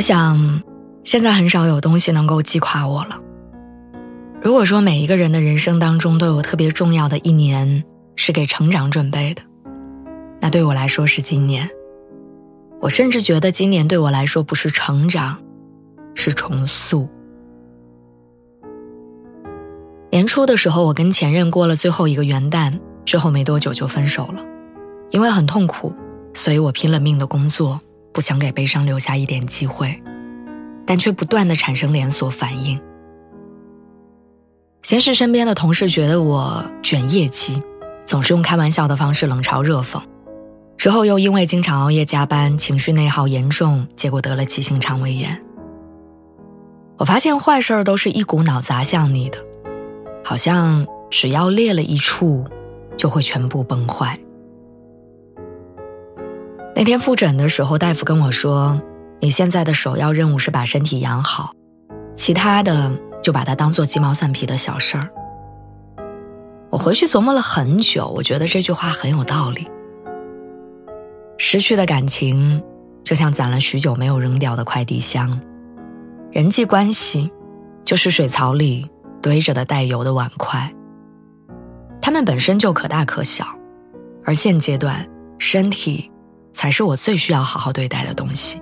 我想，现在很少有东西能够击垮我了。如果说每一个人的人生当中都有特别重要的一年是给成长准备的，那对我来说是今年。我甚至觉得今年对我来说不是成长，是重塑。年初的时候，我跟前任过了最后一个元旦，之后没多久就分手了，因为很痛苦，所以我拼了命的工作。不想给悲伤留下一点机会，但却不断的产生连锁反应。先是身边的同事觉得我卷业绩，总是用开玩笑的方式冷嘲热讽；之后又因为经常熬夜加班，情绪内耗严重，结果得了急性肠胃炎。我发现坏事儿都是一股脑砸向你的，好像只要裂了一处，就会全部崩坏。那天复诊的时候，大夫跟我说：“你现在的首要任务是把身体养好，其他的就把它当做鸡毛蒜皮的小事儿。”我回去琢磨了很久，我觉得这句话很有道理。失去的感情，就像攒了许久没有扔掉的快递箱；人际关系，就是水槽里堆着的带油的碗筷。它们本身就可大可小，而现阶段身体。才是我最需要好好对待的东西。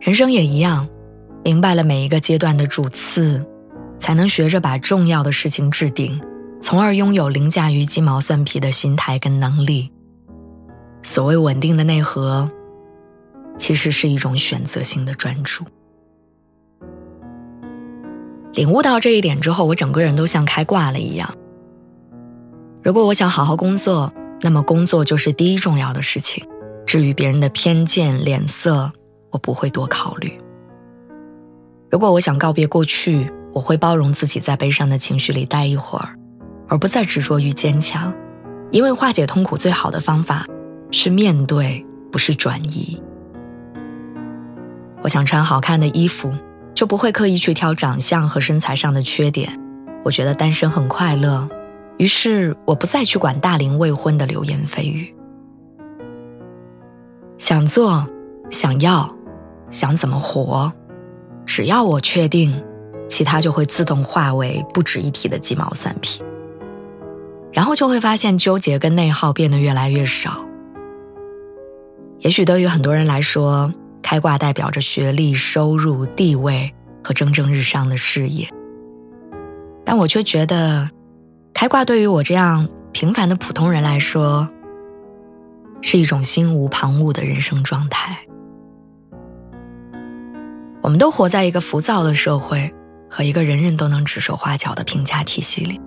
人生也一样，明白了每一个阶段的主次，才能学着把重要的事情置顶，从而拥有凌驾于鸡毛蒜皮的心态跟能力。所谓稳定的内核，其实是一种选择性的专注。领悟到这一点之后，我整个人都像开挂了一样。如果我想好好工作，那么工作就是第一重要的事情，至于别人的偏见、脸色，我不会多考虑。如果我想告别过去，我会包容自己在悲伤的情绪里待一会儿，而不再执着于坚强，因为化解痛苦最好的方法是面对，不是转移。我想穿好看的衣服，就不会刻意去挑长相和身材上的缺点。我觉得单身很快乐。于是，我不再去管大龄未婚的流言蜚语。想做，想要，想怎么活，只要我确定，其他就会自动化为不值一提的鸡毛蒜皮。然后就会发现纠结跟内耗变得越来越少。也许对于很多人来说，开挂代表着学历、收入、地位和蒸蒸日上的事业，但我却觉得。开挂对于我这样平凡的普通人来说，是一种心无旁骛的人生状态。我们都活在一个浮躁的社会和一个人人都能指手画脚的评价体系里，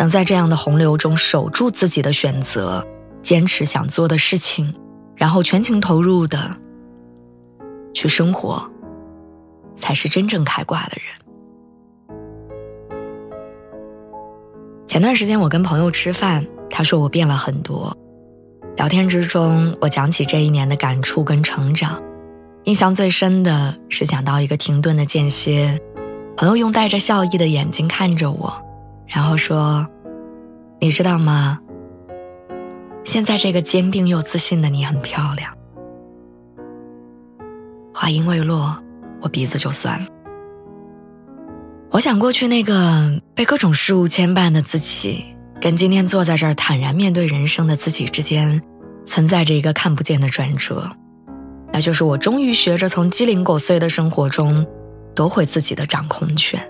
能在这样的洪流中守住自己的选择，坚持想做的事情，然后全情投入的去生活，才是真正开挂的人。前段时间我跟朋友吃饭，他说我变了很多。聊天之中，我讲起这一年的感触跟成长，印象最深的是讲到一个停顿的间歇，朋友用带着笑意的眼睛看着我，然后说：“你知道吗？现在这个坚定又自信的你很漂亮。”话音未落，我鼻子就酸了。我想过去那个被各种事物牵绊的自己，跟今天坐在这儿坦然面对人生的自己之间，存在着一个看不见的转折，那就是我终于学着从鸡零狗碎的生活中夺回自己的掌控权。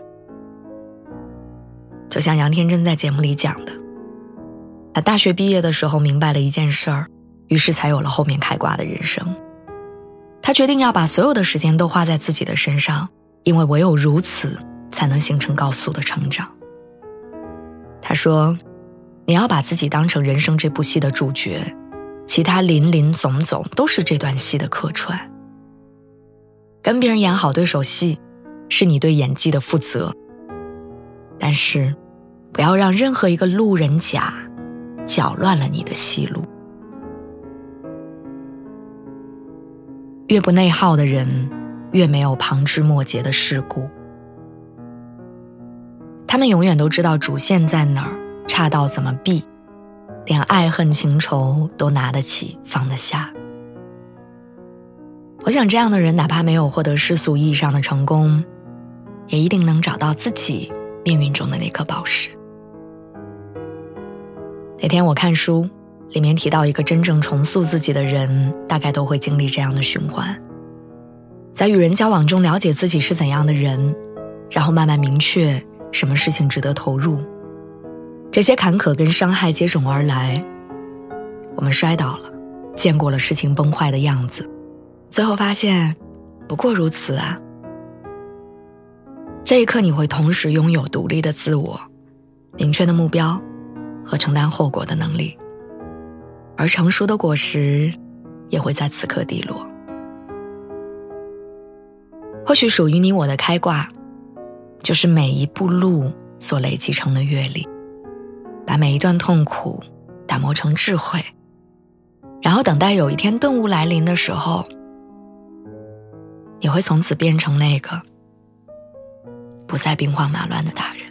就像杨天真在节目里讲的，他大学毕业的时候明白了一件事儿，于是才有了后面开挂的人生。他决定要把所有的时间都花在自己的身上，因为唯有如此。才能形成高速的成长。他说：“你要把自己当成人生这部戏的主角，其他林林总总都是这段戏的客串。跟别人演好对手戏，是你对演技的负责。但是，不要让任何一个路人甲搅乱了你的戏路。越不内耗的人，越没有旁枝末节的事故。他们永远都知道主线在哪儿，岔道怎么避，连爱恨情仇都拿得起放得下。我想，这样的人哪怕没有获得世俗意义上的成功，也一定能找到自己命运中的那颗宝石。那天我看书，里面提到一个真正重塑自己的人，大概都会经历这样的循环：在与人交往中了解自己是怎样的人，然后慢慢明确什么事情值得投入。这些坎坷跟伤害接踵而来，我们摔倒了，见过了事情崩坏的样子。最后发现，不过如此啊！这一刻，你会同时拥有独立的自我、明确的目标和承担后果的能力，而成熟的果实也会在此刻滴落。或许属于你我的开挂，就是每一步路所累积成的阅历，把每一段痛苦打磨成智慧，然后等待有一天顿悟来临的时候。你会从此变成那个不再兵荒马乱的大人。